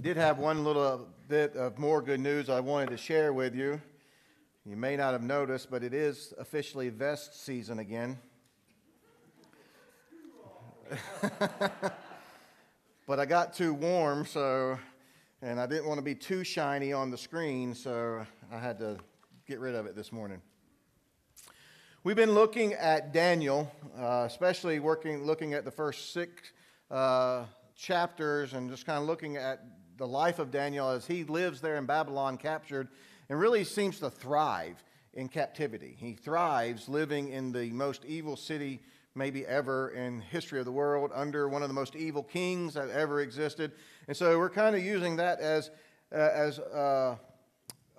I did have one little bit of more good news I wanted to share with you. You may not have noticed, but it is officially vest season again. but I got too warm, so, and I didn't want to be too shiny on the screen, so I had to get rid of it this morning. We've been looking at Daniel, uh, especially working, looking at the first six uh, chapters and just kind of looking at the life of Daniel as he lives there in Babylon, captured, and really seems to thrive in captivity. He thrives living in the most evil city maybe ever in history of the world under one of the most evil kings that ever existed. And so we're kind of using that as, uh, as uh,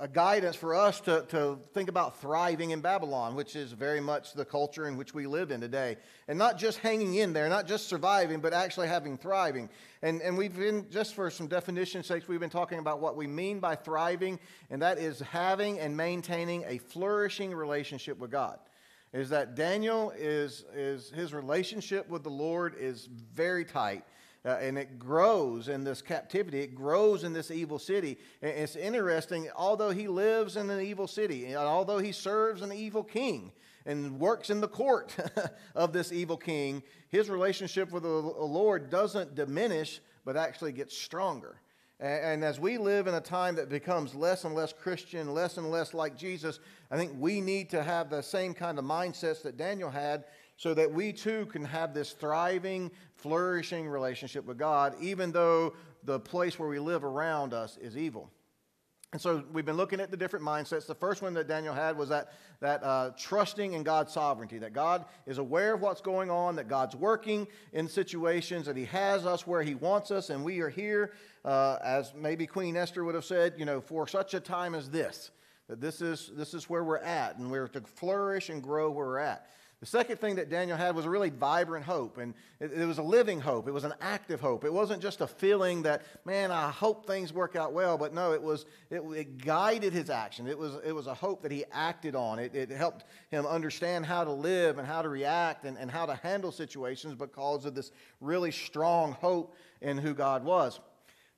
a guidance for us to, to think about thriving in Babylon, which is very much the culture in which we live in today. And not just hanging in there, not just surviving, but actually having thriving. And, and we've been, just for some definition sakes, we've been talking about what we mean by thriving, and that is having and maintaining a flourishing relationship with God. Is that Daniel is, is his relationship with the Lord is very tight. Uh, and it grows in this captivity. It grows in this evil city. And it's interesting, although he lives in an evil city, and although he serves an evil king and works in the court of this evil king, his relationship with the Lord doesn't diminish, but actually gets stronger. And as we live in a time that becomes less and less Christian, less and less like Jesus, I think we need to have the same kind of mindsets that Daniel had so that we too can have this thriving, flourishing relationship with God, even though the place where we live around us is evil. And so we've been looking at the different mindsets. The first one that Daniel had was that, that uh, trusting in God's sovereignty, that God is aware of what's going on, that God's working in situations, that He has us where He wants us, and we are here, uh, as maybe Queen Esther would have said, you know, for such a time as this, that this is, this is where we're at, and we're to flourish and grow where we're at. The second thing that Daniel had was a really vibrant hope, and it, it, was a living hope. It was an active hope. It wasn't just a feeling that, man, I hope things work out well, but no, it was it, it guided his action. It was it was a hope that he acted on. It, it helped him understand how to live and how to react and, and how to handle situations because of this really strong hope in who God was.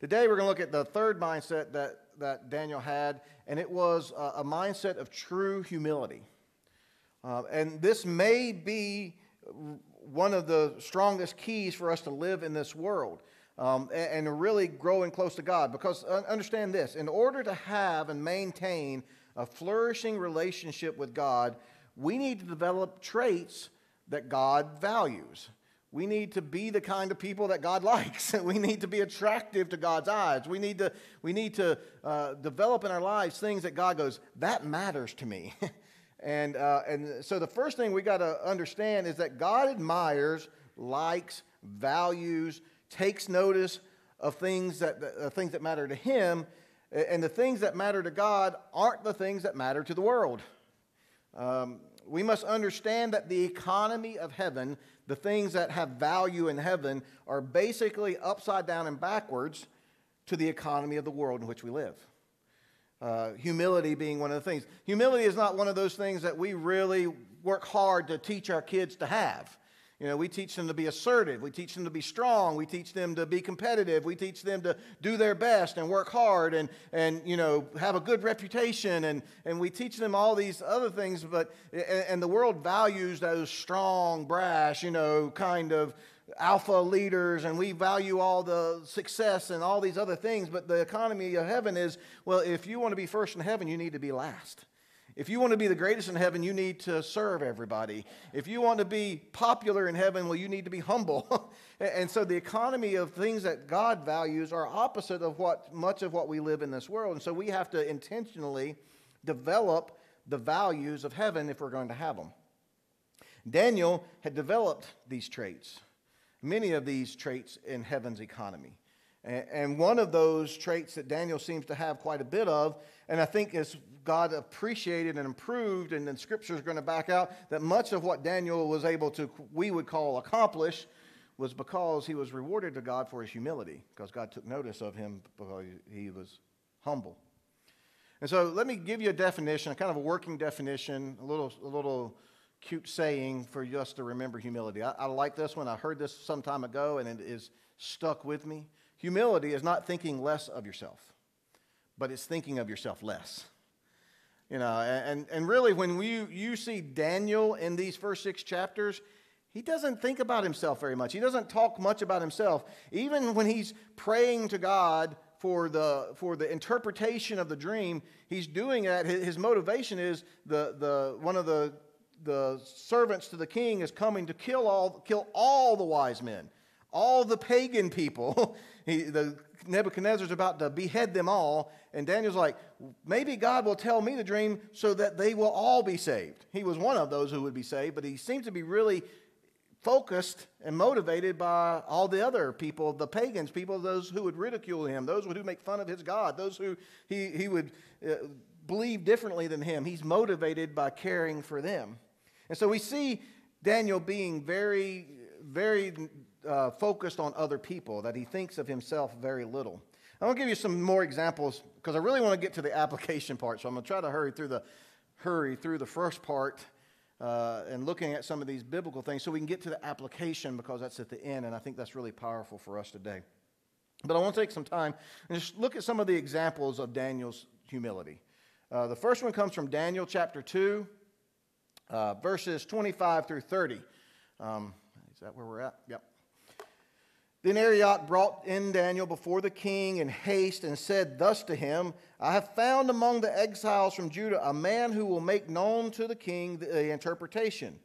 Today we're going to look at the third mindset that, that Daniel had, and it was a, a mindset of true humility. Uh, and this may be one of the strongest keys for us to live in this world um, and, and really growing close to God. Because uh, understand this in order to have and maintain a flourishing relationship with God, we need to develop traits that God values. We need to be the kind of people that God likes. we need to be attractive to God's eyes. We need to, we need to uh, develop in our lives things that God goes, that matters to me. And, uh, and so the first thing we got to understand is that God admires, likes, values, takes notice of things that, things that matter to Him. And the things that matter to God aren't the things that matter to the world. Um, we must understand that the economy of heaven, the things that have value in heaven, are basically upside down and backwards to the economy of the world in which we live. Uh, humility being one of the things. Humility is not one of those things that we really work hard to teach our kids to have. You know, we teach them to be assertive. We teach them to be strong. We teach them to be competitive. We teach them to do their best and work hard and, and you know, have a good reputation. And, and we teach them all these other things. But, and the world values those strong, brash, you know, kind of alpha leaders and we value all the success and all these other things, but the economy of heaven is well, if you want to be first in heaven, you need to be last. If you want to be the greatest in heaven, you need to serve everybody. If you want to be popular in heaven, well, you need to be humble. and so the economy of things that God values are opposite of what much of what we live in this world. And so we have to intentionally develop the values of heaven if we're going to have them. Daniel had developed these traits many of these traits in heaven's economy. And one of those traits that Daniel seems to have quite a bit of, and I think as God appreciated and improved, and then Scripture is going to back out that much of what Daniel was able to, we would call accomplish, was because he was rewarded to God for his humility, because God took notice of him because he was humble. And so let me give you a definition, a kind of a working definition, a little, a little cute saying for us to remember humility. I, I, like this one. I heard this some time ago and it is stuck with me. Humility is not thinking less of yourself, but it's thinking of yourself less. You know, and, and really, when you, you see Daniel in these first six chapters, he doesn't think about himself very much. He doesn't talk much about himself. Even when he's praying to God for the, for the interpretation of the dream, he's doing that. His motivation is the, the, one of the, the servants to the king is coming to kill all, kill all the wise men, all the pagan people. he, the Nebuchadnezzar's about to behead them all. And Daniel's like, maybe God will tell me the dream so that they will all be saved. He was one of those who would be saved, but he seems to be really focused and motivated by all the other people, the pagans, people, those who would ridicule him, those who make fun of his God, those who he, he would uh, believe differently than him. He's motivated by caring for them. And so we see Daniel being very, very uh, focused on other people, that he thinks of himself very little. I'm going to give you some more examples because I really want to get to the application part. So I'm going to try to hurry through the hurry through the first part uh, and looking at some of these biblical things so we can get to the application because that's at the end, and I think that's really powerful for us today. But I want to take some time and just look at some of the examples of Daniel's humility. Uh, the first one comes from Daniel chapter 2, uh, verses 25 through 30. Um, is that where we're at? Yep. Then Arioch brought in Daniel before the king in haste and said thus to him, I have found among the exiles from Judah a man who will make known to the king the interpretation.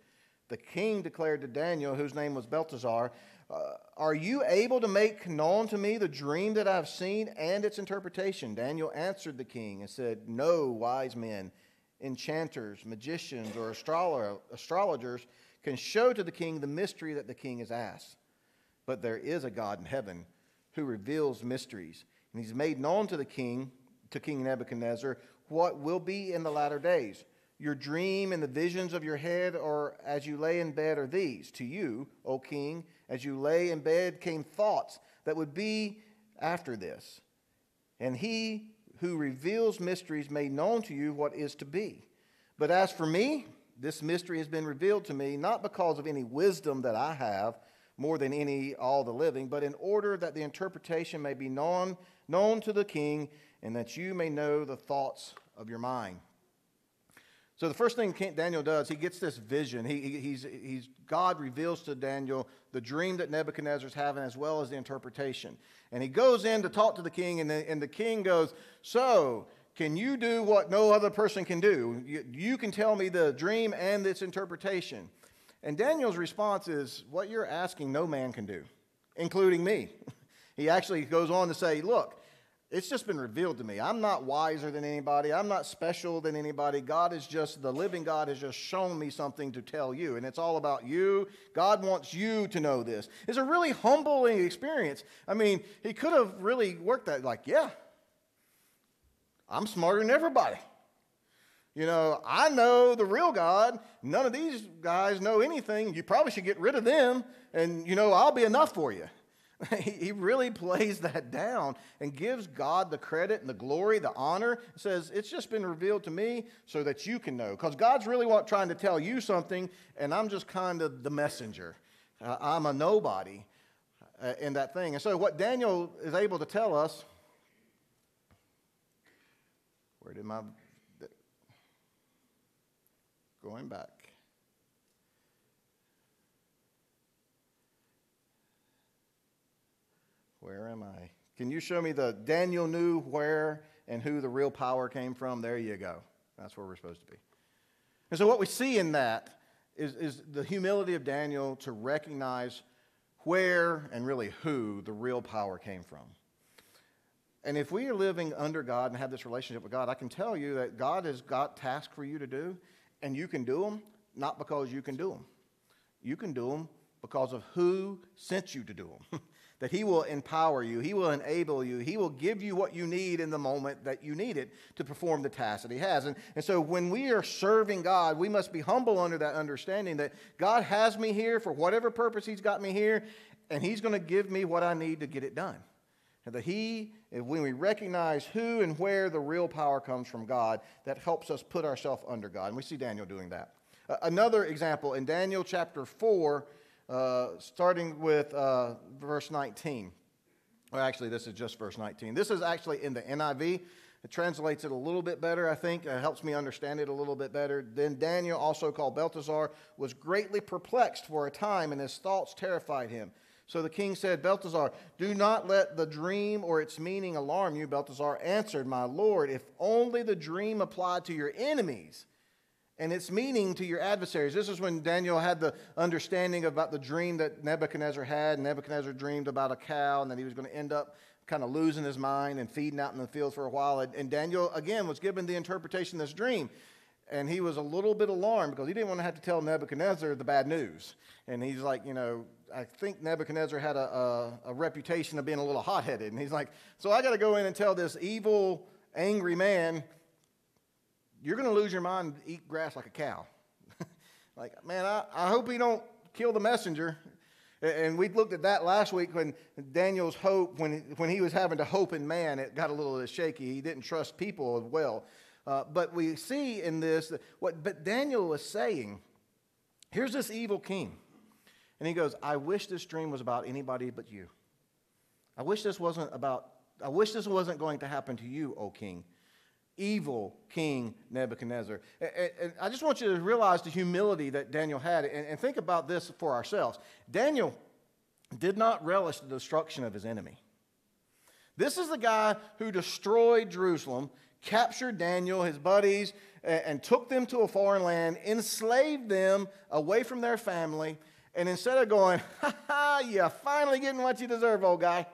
The king declared to Daniel, whose name was Belteshazzar, uh, Are you able to make known to me the dream that I have seen and its interpretation? Daniel answered the king and said, No wise men, enchanters, magicians, or astrologers can show to the king the mystery that the king has asked. But there is a God in heaven who reveals mysteries, and he's made known to the king, to King Nebuchadnezzar, what will be in the latter days. Your dream and the visions of your head or as you lay in bed are these. To you, O king, as you lay in bed came thoughts that would be after this. And he who reveals mysteries made known to you what is to be. But as for me, this mystery has been revealed to me not because of any wisdom that I have more than any all the living, but in order that the interpretation may be known, known to the king, and that you may know the thoughts of your mind. So the first thing Daniel does, he gets this vision. He, he's, he's, God reveals to Daniel the dream that Nebuchadnezzar's having as well as the interpretation. And he goes in to talk to the king, and the, and the king goes, So, can you do what no other person can do? You, you can tell me the dream and its interpretation. And Daniel's response is, What you're asking, no man can do, including me. he actually goes on to say, Look, it's just been revealed to me. I'm not wiser than anybody. I'm not special than anybody. God is just, the living God has just shown me something to tell you. And it's all about you. God wants you to know this. It's a really humbling experience. I mean, he could have really worked that, like, yeah, I'm smarter than everybody. You know, I know the real God. None of these guys know anything. You probably should get rid of them, and, you know, I'll be enough for you. he really plays that down and gives God the credit and the glory, the honor. Says, It's just been revealed to me so that you can know. Because God's really trying to tell you something, and I'm just kind of the messenger. Uh, I'm a nobody uh, in that thing. And so, what Daniel is able to tell us, where did my going back. Where am I? Can you show me the Daniel knew where and who the real power came from? There you go. That's where we're supposed to be. And so, what we see in that is, is the humility of Daniel to recognize where and really who the real power came from. And if we are living under God and have this relationship with God, I can tell you that God has got tasks for you to do, and you can do them not because you can do them. You can do them because of who sent you to do them. that He will empower you, He will enable you, He will give you what you need in the moment that you need it to perform the task that He has. And, and so when we are serving God, we must be humble under that understanding that God has me here for whatever purpose He's got me here, and He's going to give me what I need to get it done. And that He, when we recognize who and where the real power comes from God, that helps us put ourselves under God. And we see Daniel doing that. Another example in Daniel chapter 4, uh, starting with uh, verse 19. Well, actually, this is just verse 19. This is actually in the NIV. It translates it a little bit better, I think. It helps me understand it a little bit better. Then Daniel, also called Belteshazzar, was greatly perplexed for a time, and his thoughts terrified him. So the king said, Belteshazzar, do not let the dream or its meaning alarm you. Belteshazzar answered, My lord, if only the dream applied to your enemies and its meaning to your adversaries. This is when Daniel had the understanding about the dream that Nebuchadnezzar had. Nebuchadnezzar dreamed about a cow and that he was going to end up kind of losing his mind and feeding out in the fields for a while. And Daniel, again, was given the interpretation of this dream. And he was a little bit alarmed because he didn't want to have to tell Nebuchadnezzar the bad news. And he's like, you know, I think Nebuchadnezzar had a, a, a reputation of being a little hot headed. And he's like, so I got to go in and tell this evil, angry man, you're going to lose your mind and eat grass like a cow. like, man, I, I hope he don't kill the messenger. And we looked at that last week when Daniel's hope, when, when he was having to hope in man, it got a little shaky. He didn't trust people as well. Uh, but we see in this that what but Daniel was saying, here's this evil king. And he goes, I wish this dream was about anybody but you. I wish this wasn't about, I wish this wasn't going to happen to you, O king. Evil King Nebuchadnezzar. And I just want you to realize the humility that Daniel had and think about this for ourselves. Daniel did not relish the destruction of his enemy. This is the guy who destroyed Jerusalem, captured Daniel, his buddies, and took them to a foreign land, enslaved them away from their family, and instead of going, ha ha, you're finally getting what you deserve, old guy.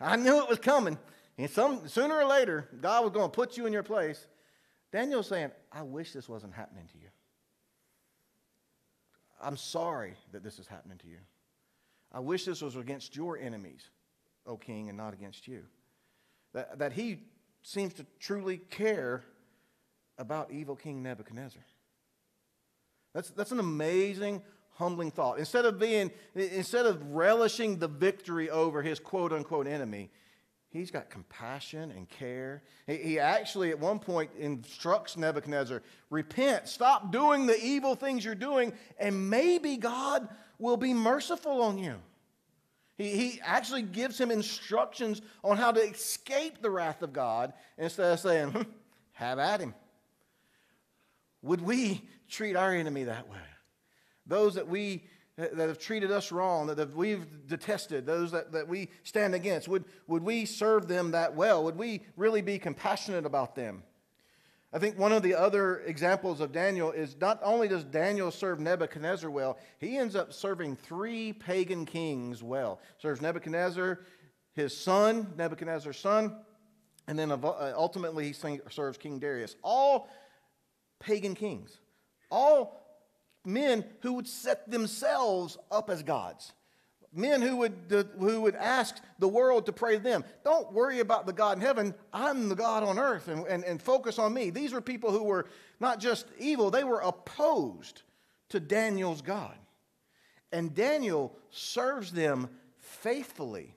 I knew it was coming. And some, sooner or later, God was going to put you in your place. Daniel's saying, I wish this wasn't happening to you. I'm sorry that this is happening to you. I wish this was against your enemies, O king, and not against you. That, that he seems to truly care about evil King Nebuchadnezzar. That's, that's an amazing humbling thought. Instead of being, instead of relishing the victory over his quote unquote enemy, he's got compassion and care. He actually, at one point, instructs Nebuchadnezzar repent, stop doing the evil things you're doing, and maybe God will be merciful on you. He, he actually gives him instructions on how to escape the wrath of God instead of saying, hmm, have at him. Would we treat our enemy that way? those that we that have treated us wrong, that we've detested, those that, that we stand against, would, would we serve them that well? Would we really be compassionate about them? I think one of the other examples of Daniel is not only does Daniel serve Nebuchadnezzar well, he ends up serving three pagan kings well. Serves Nebuchadnezzar, his son, Nebuchadnezzar's son, and then ultimately he serves King Darius. All pagan kings. All men who would set themselves up as gods. Men who would, who would ask the world to pray to them. Don't worry about the God in heaven. I'm the God on earth and, and, and focus on me. These were people who were not just evil, they were opposed to Daniel's God. And Daniel serves them faithfully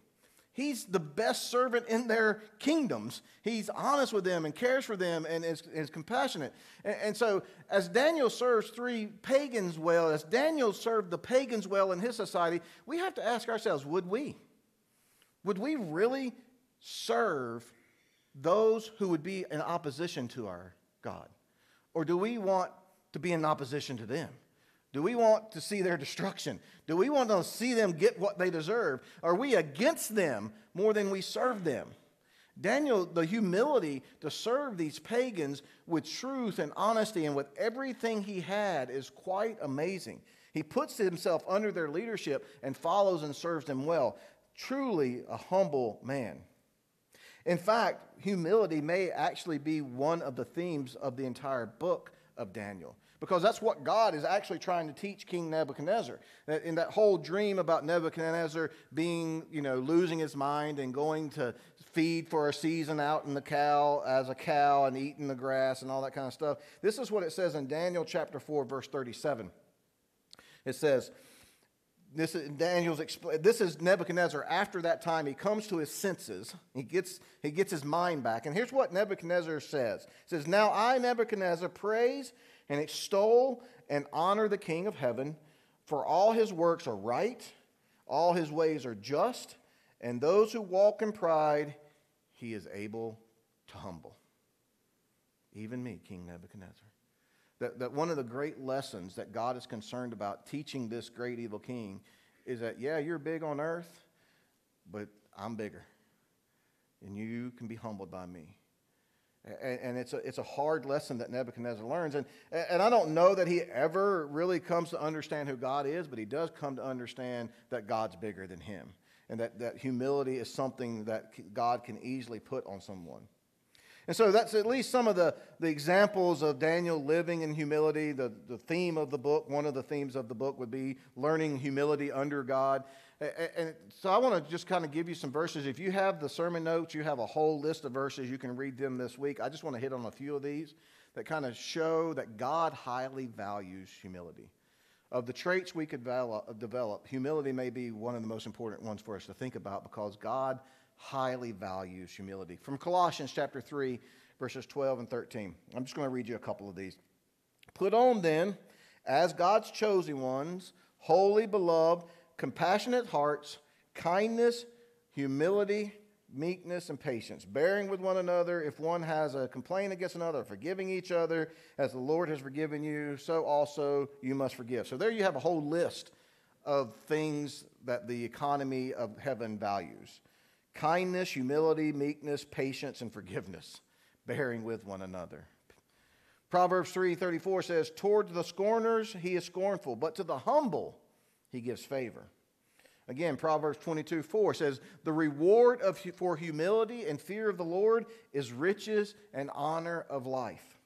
He's the best servant in their kingdoms. He's honest with them and cares for them and is, is compassionate. And, and, so, as Daniel serves three pagans well, as Daniel served the pagans well in his society, we have to ask ourselves would we? Would we really serve those who would be in opposition to our God? Or do we want to be in opposition to them? Do we want to see their destruction? Do we want to see them get what they deserve? Are we against them more than we serve them? Daniel, the humility to serve these pagans with truth and honesty and with everything he had is quite amazing. He puts himself under their leadership and follows and serves them well. Truly a humble man. In fact, humility may actually be one of the themes of the entire book of Daniel because that's what God is actually trying to teach King Nebuchadnezzar. In that whole dream about Nebuchadnezzar being, you know, losing his mind and going to feed for a season out in the cow as a cow and eating the grass and all that kind of stuff. This is what it says in Daniel chapter 4 verse 37. It says, this is Daniel's this is Nebuchadnezzar after that time he comes to his senses he gets he gets his mind back and here's what Nebuchadnezzar says he says now I Nebuchadnezzar praise and extol and honor the King of heaven, for all his works are right, all his ways are just, And those who walk in pride, he is able to humble. Even me, King Nebuchadnezzar. That, that one of the great lessons that God is concerned about teaching this great evil king is that, yeah, you're big on earth, but I'm bigger. And you can be humbled by me. And, it's, a, it's a hard lesson that Nebuchadnezzar learns. And, and I don't know that he ever really comes to understand who God is, but he does come to understand that God's bigger than him. And that, that humility is something that God can easily put on someone. And so that's at least some of the, the examples of Daniel living in humility. The, the theme of the book, one of the themes of the book would be learning humility under God. And so I want to just kind of give you some verses. If you have the sermon notes, you have a whole list of verses. You can read them this week. I just want to hit on a few of these that kind of show that God highly values humility. Of the traits we could uh, develop, humility may be one of the most important ones for us to think about because God highly values humility. From Colossians chapter 3, verses 12 and 13. I'm just going to read you a couple of these. Put on then, as God's chosen ones, holy, beloved, compassionate hearts, kindness, humility, meekness, and patience, bearing with one another. If one has a complaint against another, forgiving each other, as the Lord has forgiven you, so also you must forgive. So there you have a whole list of things that the economy of heaven values kindness, humility, meekness, patience, and forgiveness, bearing with one another. Proverbs 3:34 says, "Toward the scorners he is scornful, but to the humble he gives favor." Again, Proverbs 22 4 says, The reward of, for humility and fear of the Lord is riches and honor of life.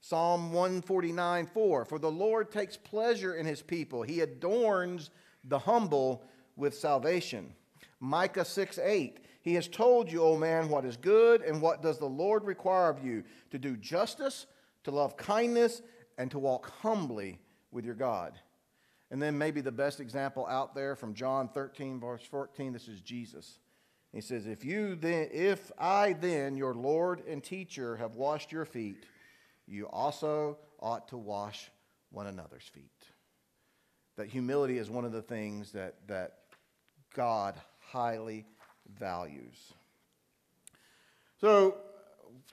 Psalm 149 4 For the Lord takes pleasure in his people, he adorns the humble with salvation. Micah 6 8 he has told you, O man, what is good and what does the Lord require of you to do justice, to love kindness, and to walk humbly with your God. And then maybe the best example out there from John 13, verse 14, this is Jesus. He says, If you then, if I then, your Lord and teacher, have washed your feet, you also ought to wash one another's feet. That humility is one of the things that, that God highly values. So,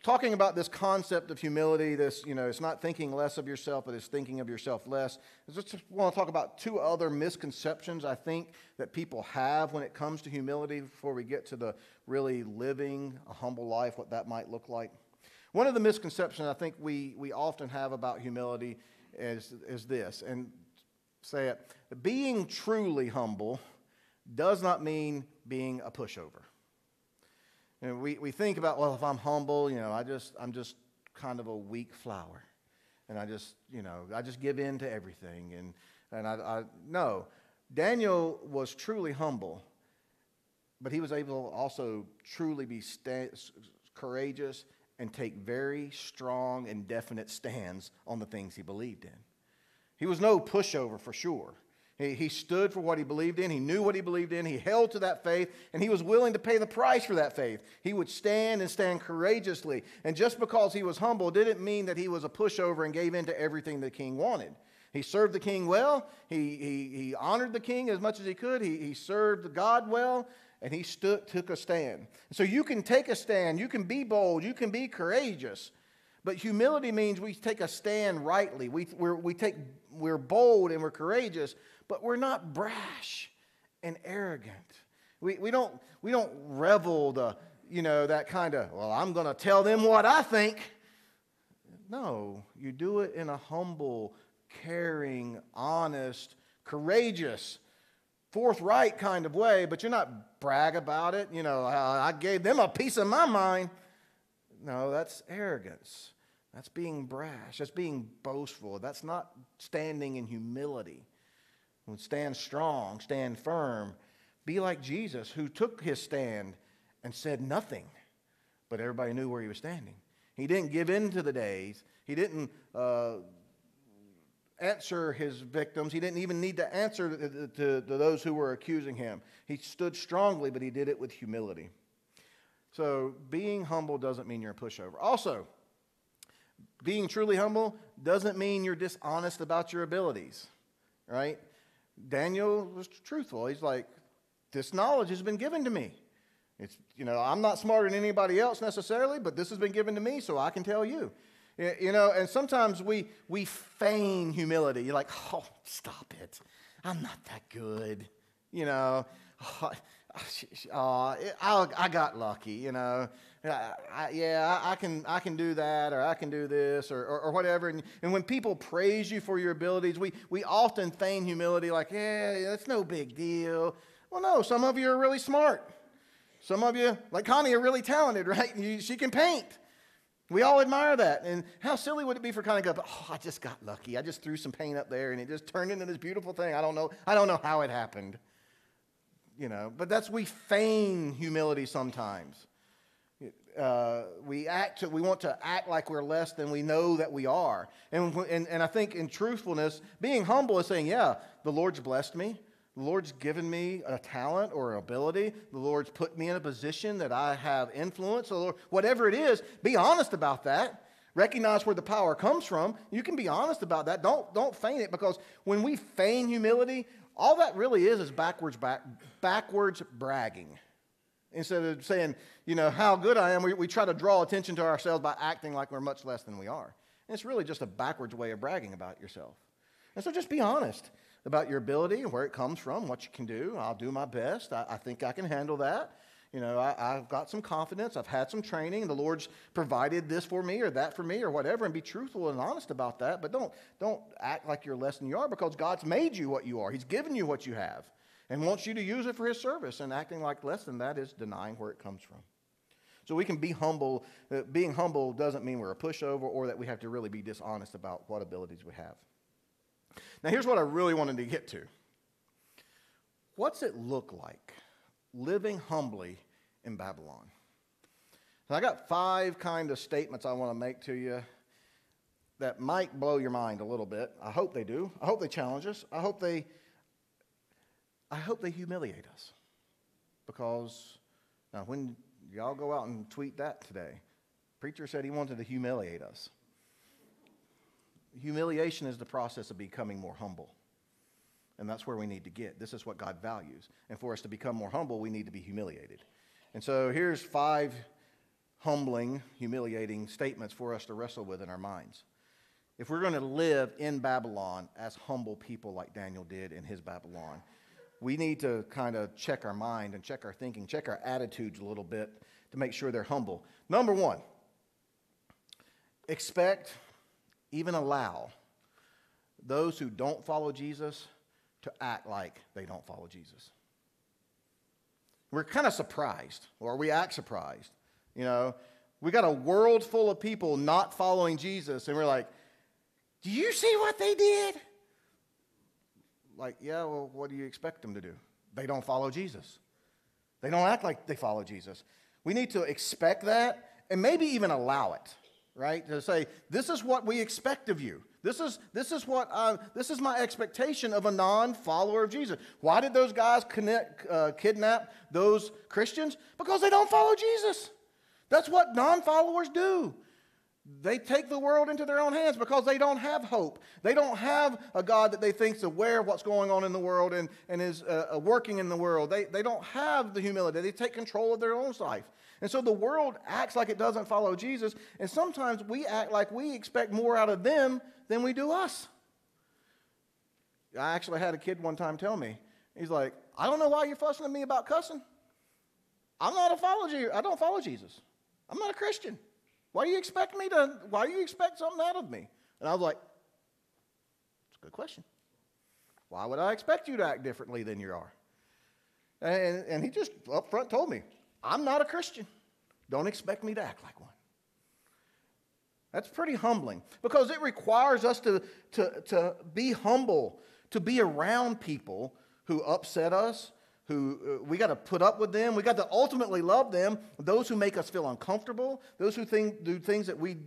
talking about this concept of humility, this, you know, it's not thinking less of yourself, but it's thinking of yourself less. I just want to talk about two other misconceptions I think that people have when it comes to humility before we get to the really living a humble life, what that might look like. One of the misconceptions I think we, we often have about humility is, is this, and say it being truly humble does not mean being a pushover. And we, we think about, well, if I'm humble, you know, I just, I'm just kind of a weak flower. And I just, you know, I just give in to everything. And, and I, I no, Daniel was truly humble, but he was able to also truly be sta- courageous and take very strong and definite stands on the things he believed in. He was no pushover for sure. He, stood for what he believed in. He knew what he believed in. He held to that faith, and he was willing to pay the price for that faith. He would stand and stand courageously. And just because he was humble didn't mean that he was a pushover and gave in to everything the king wanted. He served the king well. He, he, he honored the king as much as he could. He, he served God well, and he stood, took a stand. So you can take a stand. You can be bold. You can be courageous. But humility means we take a stand rightly. We, we we take, we're bold and we're courageous, but we're not brash and arrogant. We, we, don't, we don't revel the, you know, that kind of, well, I'm going to tell them what I think. No, you do it in a humble, caring, honest, courageous, forthright kind of way, but you're not brag about it. You know, I gave them a piece of my mind. No, that's arrogance. That's being brash. That's being boastful. That's not standing in humility. Stand strong, stand firm. Be like Jesus, who took his stand and said nothing, but everybody knew where he was standing. He didn't give in to the days. He didn't uh, answer his victims. He didn't even need to answer to, to, to those who were accusing him. He stood strongly, but he did it with humility. So, being humble doesn't mean you're a pushover. Also, being truly humble doesn't mean you're dishonest about your abilities, right? Daniel was truthful. He's like, this knowledge has been given to me. It's, you know, I'm not smarter than anybody else necessarily, but this has been given to me, so I can tell you. You know, and sometimes we, we feign humility. You're like, oh, stop it. I'm not that good. You know, oh, oh, eh, I, I got lucky, you know. I, yeah, I, I, can, I can do that, or I can do this, or, or, or, whatever. And, and when people praise you for your abilities, we, we often feign humility, like, yeah, that's no big deal. Well, no, some of you are really smart. Some of you, like Connie, are really talented, right? You, she can paint. We all admire that. And how silly would it be for Connie to go, oh, I just got lucky. I just threw some paint up there and it just turned into this beautiful thing. I don't know, I don't know how it happened. You know, but that's we feign humility sometimes. Uh, we act to, we want to act like we're less than we know that we are and, and, and i think in truthfulness being humble is saying yeah the lord's blessed me the Lord's given me a talent or an ability. The Lord's put me in a position that I have influence. So whatever it is, be honest about that. Recognize where the power comes from. You can be honest about that. Don't, don't feign it because when we feign humility, all that really is is backwards, back, backwards bragging. Instead of saying, you know, how good I am, we, we try to draw attention to ourselves by acting like we're much less than we are. And it's really just a backwards way of bragging about yourself. And so just be honest about your ability where it comes from, what you can do. I'll do my best. I, I think I can handle that. You know, I, have got some confidence. I've had some training. The Lord's provided this for me or that for me or whatever, and be truthful and honest about that. But don't, don't act like you're less than you are because God's made you what you are. He's given you what you have and wants you to use it for His service. And acting like less than that is denying where it comes from. So we can be humble. Uh, being humble doesn't mean we're a pushover or that we have to really be dishonest about what abilities we have. Now, here's what I really wanted to get to What's it look like living humbly in Babylon? I got five kind of statements I want to make to you that might blow your mind a little bit. I hope they do. I hope they challenge us. I hope they I hope they humiliate us. Because now when y'all go out and tweet that today, preacher said he wanted to humiliate us. Humiliation is the process of becoming more humble. And that's where we need to get. This is what God values. And for us to become more humble, we need to be humiliated. And so here's five humbling, humiliating statements for us to wrestle with in our minds. If we're going to live in Babylon as humble people like Daniel did in his Babylon, we need to kind of check our mind and check our thinking, check our attitudes a little bit to make sure they're humble. Number one, expect even allow those who don't follow Jesus to act like they don't follow Jesus. We're kind of surprised, or we act surprised. You know, we got a world full of people not following Jesus, and we're like, do you see what they did? Like, yeah, well, what do you expect them to do? They don't follow Jesus. They don't act like they follow Jesus. We need to expect that and maybe even allow it right? To say, this is what we expect of you. This is, this is what I, this is my expectation of a non-follower of Jesus. Why did those guys connect, uh, kidnap those Christians? Because they don't follow Jesus. That's what non-followers do. They take the world into their own hands because they don't have hope. They don't have a God that they think is aware of what's going on in the world and, and is uh, uh working in the world. They, they don't have the humility. They take control of their own life. And so the world acts like it doesn't follow Jesus, and sometimes we act like we expect more out of them than we do us. I actually had a kid one time tell me, he's like, I don't know why you're fussing at me about cussing. I'm not a follower. I don't follow Jesus. I'm not a Christian. Why do you expect me to, why do you expect something out of me? And I was like, it's a good question. Why would I expect you to act differently than you are? And, and he just up front told me, I'm not a Christian. Don't expect me to act like one. That's pretty humbling because it requires us to, to, to be humble, to be around people who upset us, who uh, we got to put up with them. We got to ultimately love them, those who make us feel uncomfortable, those who think, do things that we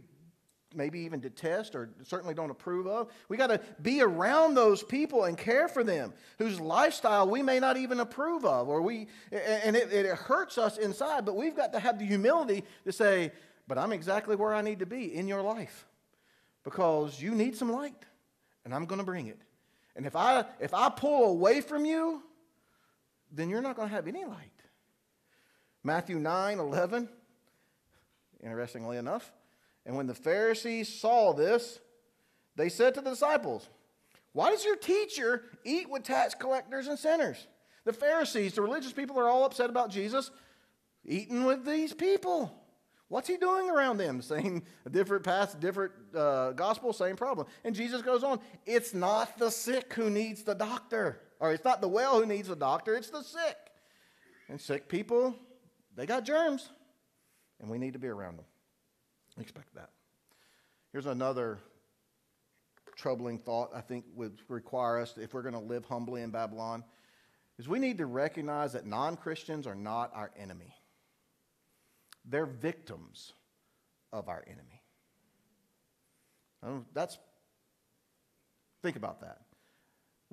maybe even detest or certainly don't approve of. We got to be around those people and care for them whose lifestyle we may not even approve of, or we, and it, it hurts us inside, but we've got to have the humility to say, but I'm exactly where I need to be in your life because you need some light and I'm going to bring it. And if I, if I pull away from you, then you're not going to have any light. Matthew 9 11, interestingly enough, and when the Pharisees saw this, they said to the disciples, Why does your teacher eat with tax collectors and sinners? The Pharisees, the religious people, are all upset about Jesus eating with these people. What's he doing around them? Same different path, different uh, gospel, same problem. And Jesus goes on, it's not the sick who needs the doctor, or it's not the well who needs a doctor, it's the sick. And sick people, they got germs, and we need to be around them. Expect that. Here's another troubling thought I think would require us, if we're going to live humbly in Babylon, is we need to recognize that non Christians are not our enemy. They're victims of our enemy. Oh, that's, think about that.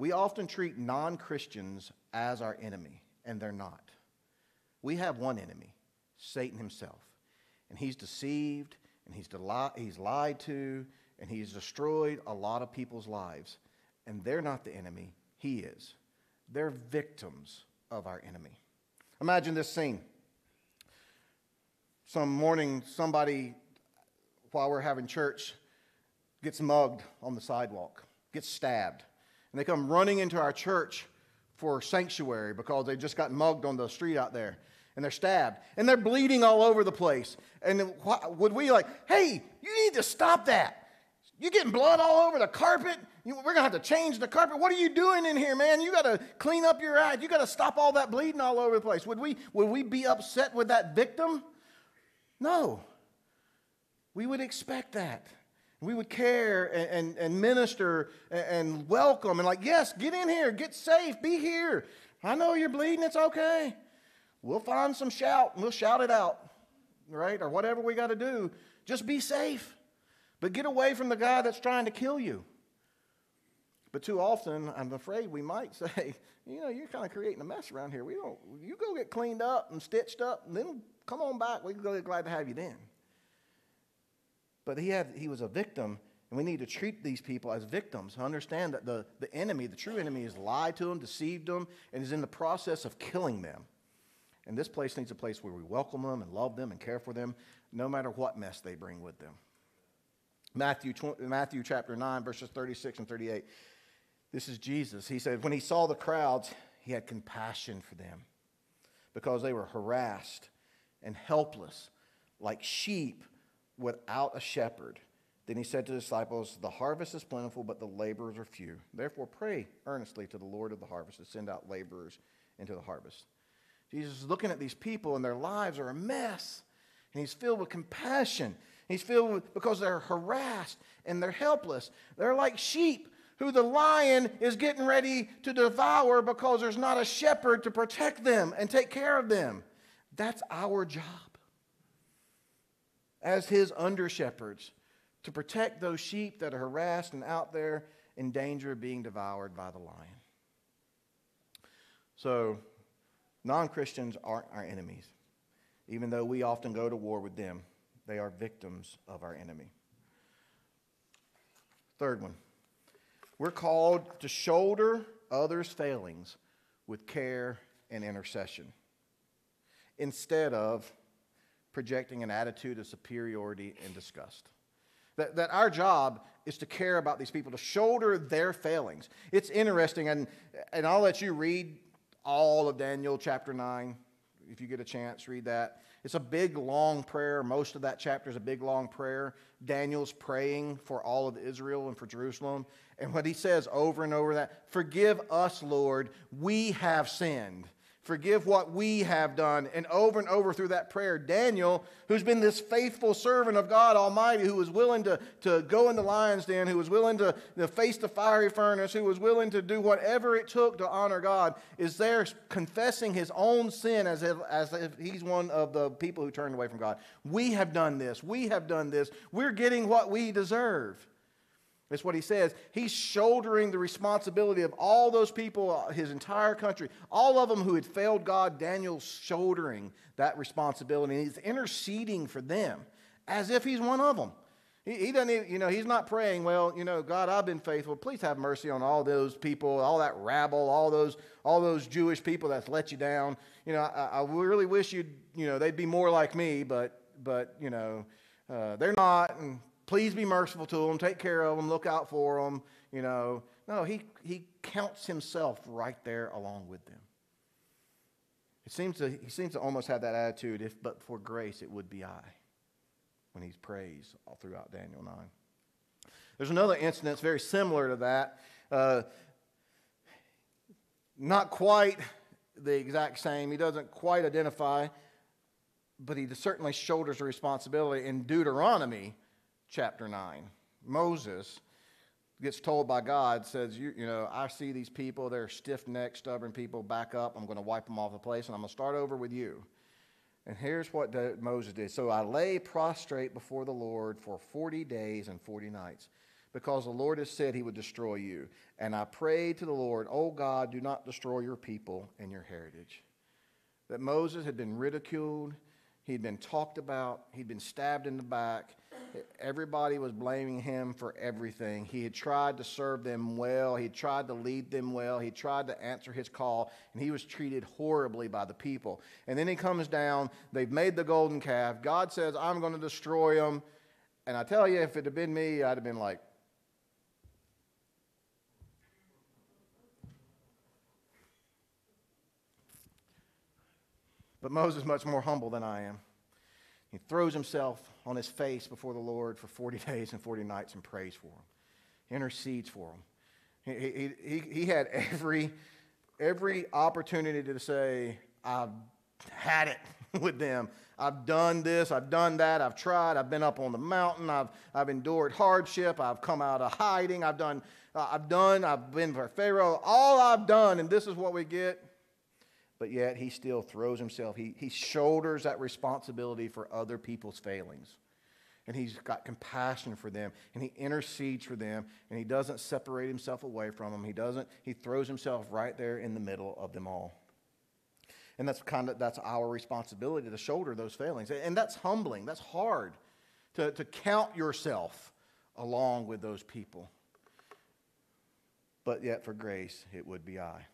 We often treat non Christians as our enemy, and they're not. We have one enemy, Satan himself. And he's deceived, and he's, deli- he's lied to, and he's destroyed a lot of people's lives. And they're not the enemy, he is. They're victims of our enemy. Imagine this scene. Some morning, somebody, while we're having church, gets mugged on the sidewalk, gets stabbed. And they come running into our church for sanctuary because they just got mugged on the street out there. And they're stabbed. And they're bleeding all over the place. And would we like, hey, you need to stop that. You're getting blood all over the carpet. We're going to have to change the carpet. What are you doing in here, man? You got to clean up your act. You got to stop all that bleeding all over the place. Would we, would we be upset with that victim? No. We would expect that. We would care and, and, and minister and, and welcome and, like, yes, get in here, get safe, be here. I know you're bleeding, it's okay. We'll find some shout and we'll shout it out, right? Or whatever we got to do. Just be safe. But get away from the guy that's trying to kill you. But too often, I'm afraid we might say, you know, you're kind of creating a mess around here. We don't, you go get cleaned up and stitched up, and then come on back. We're glad to have you then. But he, had, he was a victim, and we need to treat these people as victims. Understand that the, the enemy, the true enemy, has lied to them, deceived them, and is in the process of killing them. And this place needs a place where we welcome them and love them and care for them, no matter what mess they bring with them. Matthew, Matthew chapter 9, verses 36 and 38. This is Jesus. He said, When he saw the crowds, he had compassion for them because they were harassed and helpless, like sheep without a shepherd. Then he said to the disciples, The harvest is plentiful, but the laborers are few. Therefore, pray earnestly to the Lord of the harvest to send out laborers into the harvest. Jesus is looking at these people, and their lives are a mess. And he's filled with compassion. He's filled with, because they're harassed and they're helpless. They're like sheep who the lion is getting ready to devour because there's not a shepherd to protect them and take care of them. That's our job as his under shepherds to protect those sheep that are harassed and out there in danger of being devoured by the lion. So, non Christians aren't our enemies, even though we often go to war with them. They are victims of our enemy. Third one, we're called to shoulder others' failings with care and intercession instead of projecting an attitude of superiority and disgust. That, that our job is to care about these people, to shoulder their failings. It's interesting, and, and I'll let you read all of Daniel chapter 9 if you get a chance, read that. It's a big, long prayer. Most of that chapter is a big, long prayer. Daniel's praying for all of Israel and for Jerusalem. And what he says over and over that, forgive us, Lord, we have sinned. Forgive what we have done. And over and over through that prayer, Daniel, who's been this faithful servant of God Almighty, who was willing to, to go in the lion's den, who was willing to, face the fiery furnace, who was willing to do whatever it took to honor God, is there confessing his own sin as if, as if he's one of the people who turned away from God. We have done this. We have done this. We're getting what we deserve. That's what he says. He's shouldering the responsibility of all those people, uh, his entire country, all of them who had failed God. Daniel's shouldering that responsibility. And he's interceding for them as if he's one of them. He, he doesn't even, you know, he's not praying, well, you know, God, I've been faithful. Please have mercy on all those people, all that rabble, all those, all those Jewish people that's let you down. You know, I, I really wish you'd, you know, they'd be more like me, but, but you know, uh, they're not. And please be merciful to them, take care of them, look out for them. You know, no, he, he counts himself right there along with them. It seems to, he seems to almost have that attitude if but for grace, it would be I when he prays all throughout Daniel 9. There's another incident very similar to that. Uh, not quite the exact same. He doesn't quite identify, but he certainly shoulders a responsibility in Deuteronomy chapter 9. Moses gets told by God, says, you, you know, I see these people, they're stiff necked, stubborn people, back up. I'm going to wipe them off the place, and I'm going to start over with you. And here's what Moses did. So I lay prostrate before the Lord for 40 days and 40 nights, because the Lord has said he would destroy you. And I prayed to the Lord, Oh God, do not destroy your people and your heritage. That Moses had been ridiculed, he'd been talked about, he'd been stabbed in the back, Everybody was blaming him for everything. He had tried to serve them well, he tried to lead them well, he tried to answer his call, and he was treated horribly by the people. And then he comes down, they've made the golden calf. God says, I'm going to destroy them. And I tell you, if it had been me, I'd have been like, But Moses is much more humble than I am. He throws himself on his face before the Lord for 40 days and 40 nights and prays for him. He intercedes for him. He, he, he, he had every, every opportunity to say, I've had it with them. I've done this, I've done that, I've tried, I've been up on the mountain, I've, I've endured hardship, I've come out of hiding, I've done, uh, I've done, I've been for Pharaoh, all I've done, and this is what we get but yet he still throws himself, he, he shoulders that responsibility for other people's failings. And he's got compassion for them, and he intercedes for them, and he doesn't separate himself away from them. He doesn't, he throws himself right there in the middle of them all. And that's kind of that's our responsibility to shoulder those failings. And that's humbling. That's hard to, to count yourself along with those people. But yet, for grace, it would be I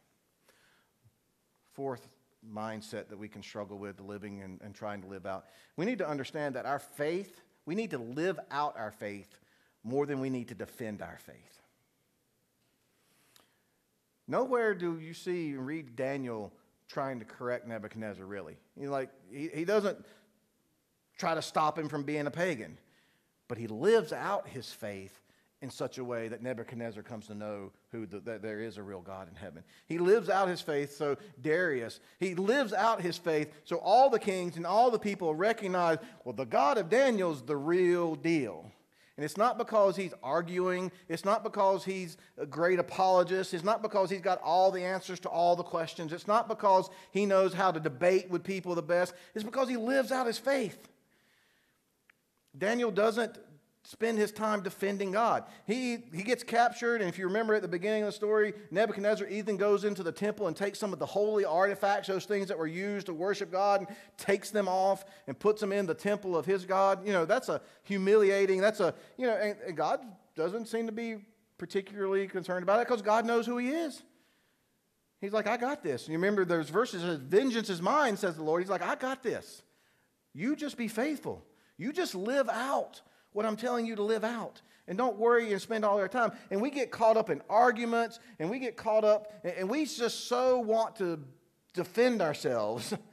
fourth mindset that we can struggle with living and, and trying to live out. We need to understand that our faith, we need to live out our faith more than we need to defend our faith. Nowhere do you see and read Daniel trying to correct Nebuchadnezzar, really. He, like, he, he doesn't try to stop him from being a pagan, but he lives out his faith in such a way that Nebuchadnezzar comes to know who the, that there is a real God in heaven. He lives out his faith, so Darius, he lives out his faith, so all the kings and all the people recognize, well, the God of Daniel's the real deal. And it's not because he's arguing. It's not because he's a great apologist. It's not because he's got all the answers to all the questions. It's not because he knows how to debate with people the best. It's because he lives out his faith. Daniel doesn't spend his time defending God. He, he gets captured, and if you remember at the beginning of the story, Nebuchadnezzar even goes into the temple and takes some of the holy artifacts, those things that were used to worship God, and takes them off and puts them in the temple of his God. You know, that's a humiliating, that's a, you know, and, and God doesn't seem to be particularly concerned about it because God knows who he is. He's like, I got this. And you remember those verses, vengeance is mine, says the Lord. He's like, I got this. You just be faithful. You just live out what I'm telling you to live out. And don't worry and spend all our time. And we get caught up in arguments and we get caught up and we just so want to defend ourselves.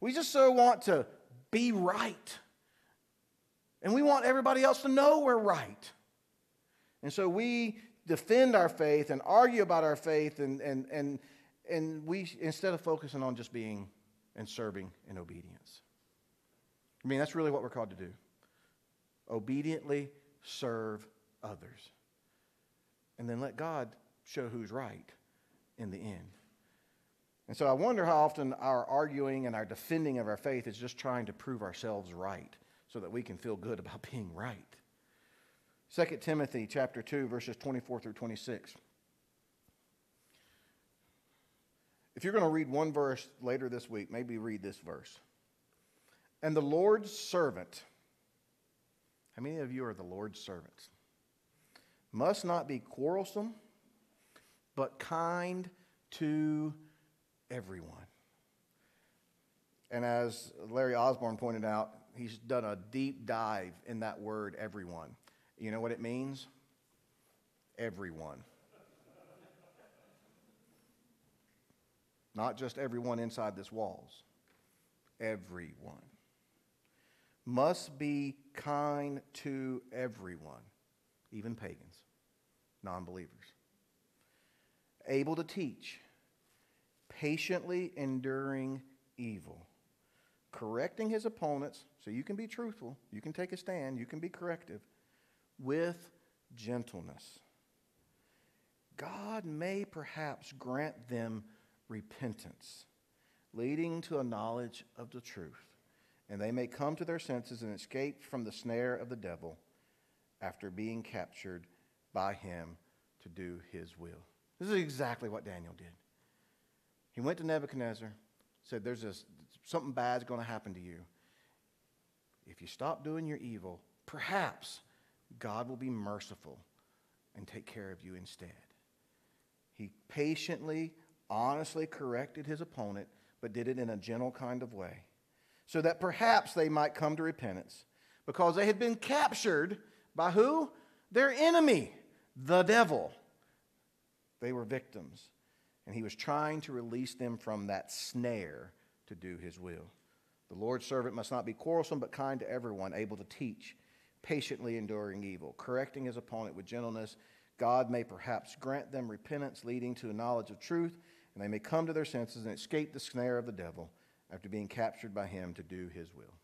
We just so want to be right. And we want everybody else to know we're right. And so we defend our faith and argue about our faith and, and, and, and we instead of focusing on just being and serving in obedience. I mean, that's really what we're called to do obediently serve others. And then let God show who's right in the end. And so I wonder how often our arguing and our defending of our faith is just trying to prove ourselves right so that we can feel good about being right. 2 Timothy chapter 2 verses 24 through 26. If you're going to read one verse later this week, maybe read this verse. And the Lord's servant How many of you are the Lord's servants? Must not be quarrelsome, but kind to everyone. And as Larry Osborne pointed out, he's done a deep dive in that word, everyone. You know what it means? Everyone. Not just everyone inside this walls, everyone. Must be kind to everyone, even pagans, non believers. Able to teach, patiently enduring evil, correcting his opponents, so you can be truthful, you can take a stand, you can be corrective, with gentleness. God may perhaps grant them repentance, leading to a knowledge of the truth, and they may come to their senses and escape from the snare of the devil after being captured by him to do his will. This is exactly what Daniel did. He went to Nebuchadnezzar, said, There's this, something bad's going to happen to you. If you stop doing your evil, perhaps God will be merciful and take care of you instead. He patiently, honestly corrected his opponent, but did it in a gentle kind of way, so that perhaps they might come to repentance, because they had been captured by who? Their enemy, the devil. They were victims, and he was trying to release them from that snare to do his will. The Lord's servant must not be quarrelsome, but kind to everyone, able to teach, patiently enduring evil, correcting his opponent with gentleness. God may perhaps grant them repentance, leading to a knowledge of truth, and they may come to their senses and escape the snare of the devil after being captured by him to do his will.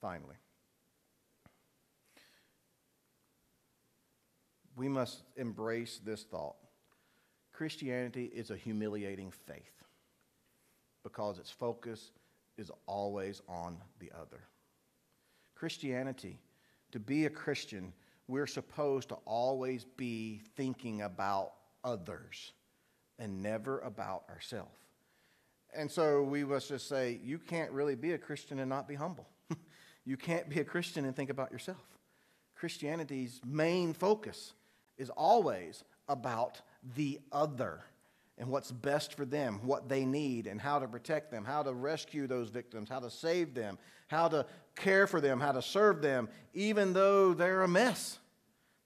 Finally, we must embrace this thought Christianity is a humiliating faith because its focus is always on the other. Christianity, to be a Christian, we're supposed to always be thinking about others and never about ourselves. And so we must just say, you can't really be a Christian and not be humble. you can't be a Christian and think about yourself. Christianity's main focus is always about the other and what's best for them, what they need, and how to protect them, how to rescue those victims, how to save them, how to care for them, how to serve them, even though they're a mess.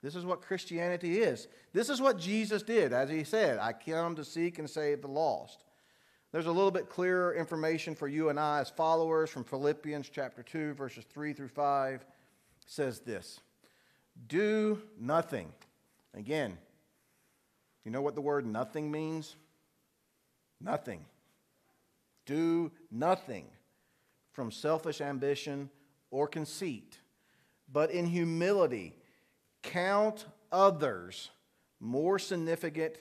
This is what Christianity is. This is what Jesus did. As he said, I come to seek and save the lost. There's a little bit clearer information for you and I as followers from Philippians chapter 2, verses 3 through 5. Says this Do nothing. Again, you know what the word nothing means? Nothing. Do nothing from selfish ambition or conceit, but in humility count others more significant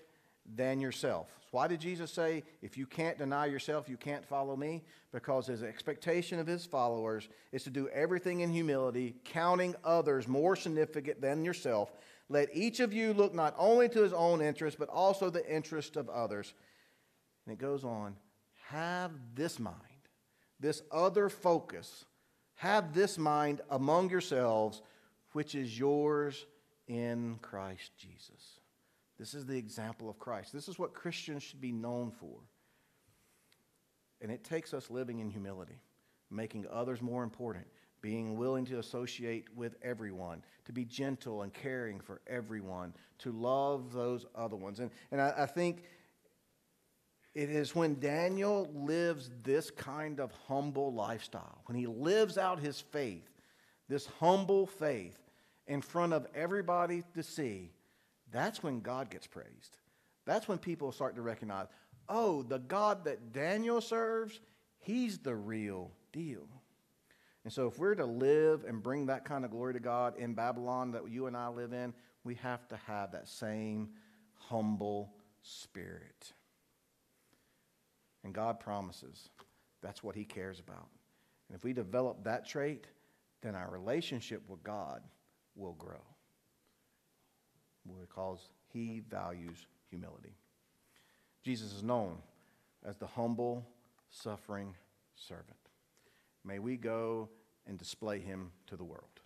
than yourself. Why did Jesus say, if you can't deny yourself, you can't follow me? Because his expectation of his followers is to do everything in humility, counting others more significant than yourself. Let each of you look not only to his own interest, but also the interest of others. And it goes on have this mind, this other focus, have this mind among yourselves, which is yours in Christ Jesus. This is the example of Christ. This is what Christians should be known for. And it takes us living in humility, making others more important, being willing to associate with everyone, to be gentle and caring for everyone, to love those other ones. And, and I, I think it is when Daniel lives this kind of humble lifestyle, when he lives out his faith, this humble faith, in front of everybody to see, that's when God gets praised. That's when people start to recognize, oh, the God that Daniel serves, he's the real deal. And so, if we're to live and bring that kind of glory to God in Babylon that you and I live in, we have to have that same humble spirit. And God promises that's what He cares about. And if we develop that trait, then our relationship with God will grow because He values humility. Jesus is known as the humble, suffering servant. May we go and display Him to the world.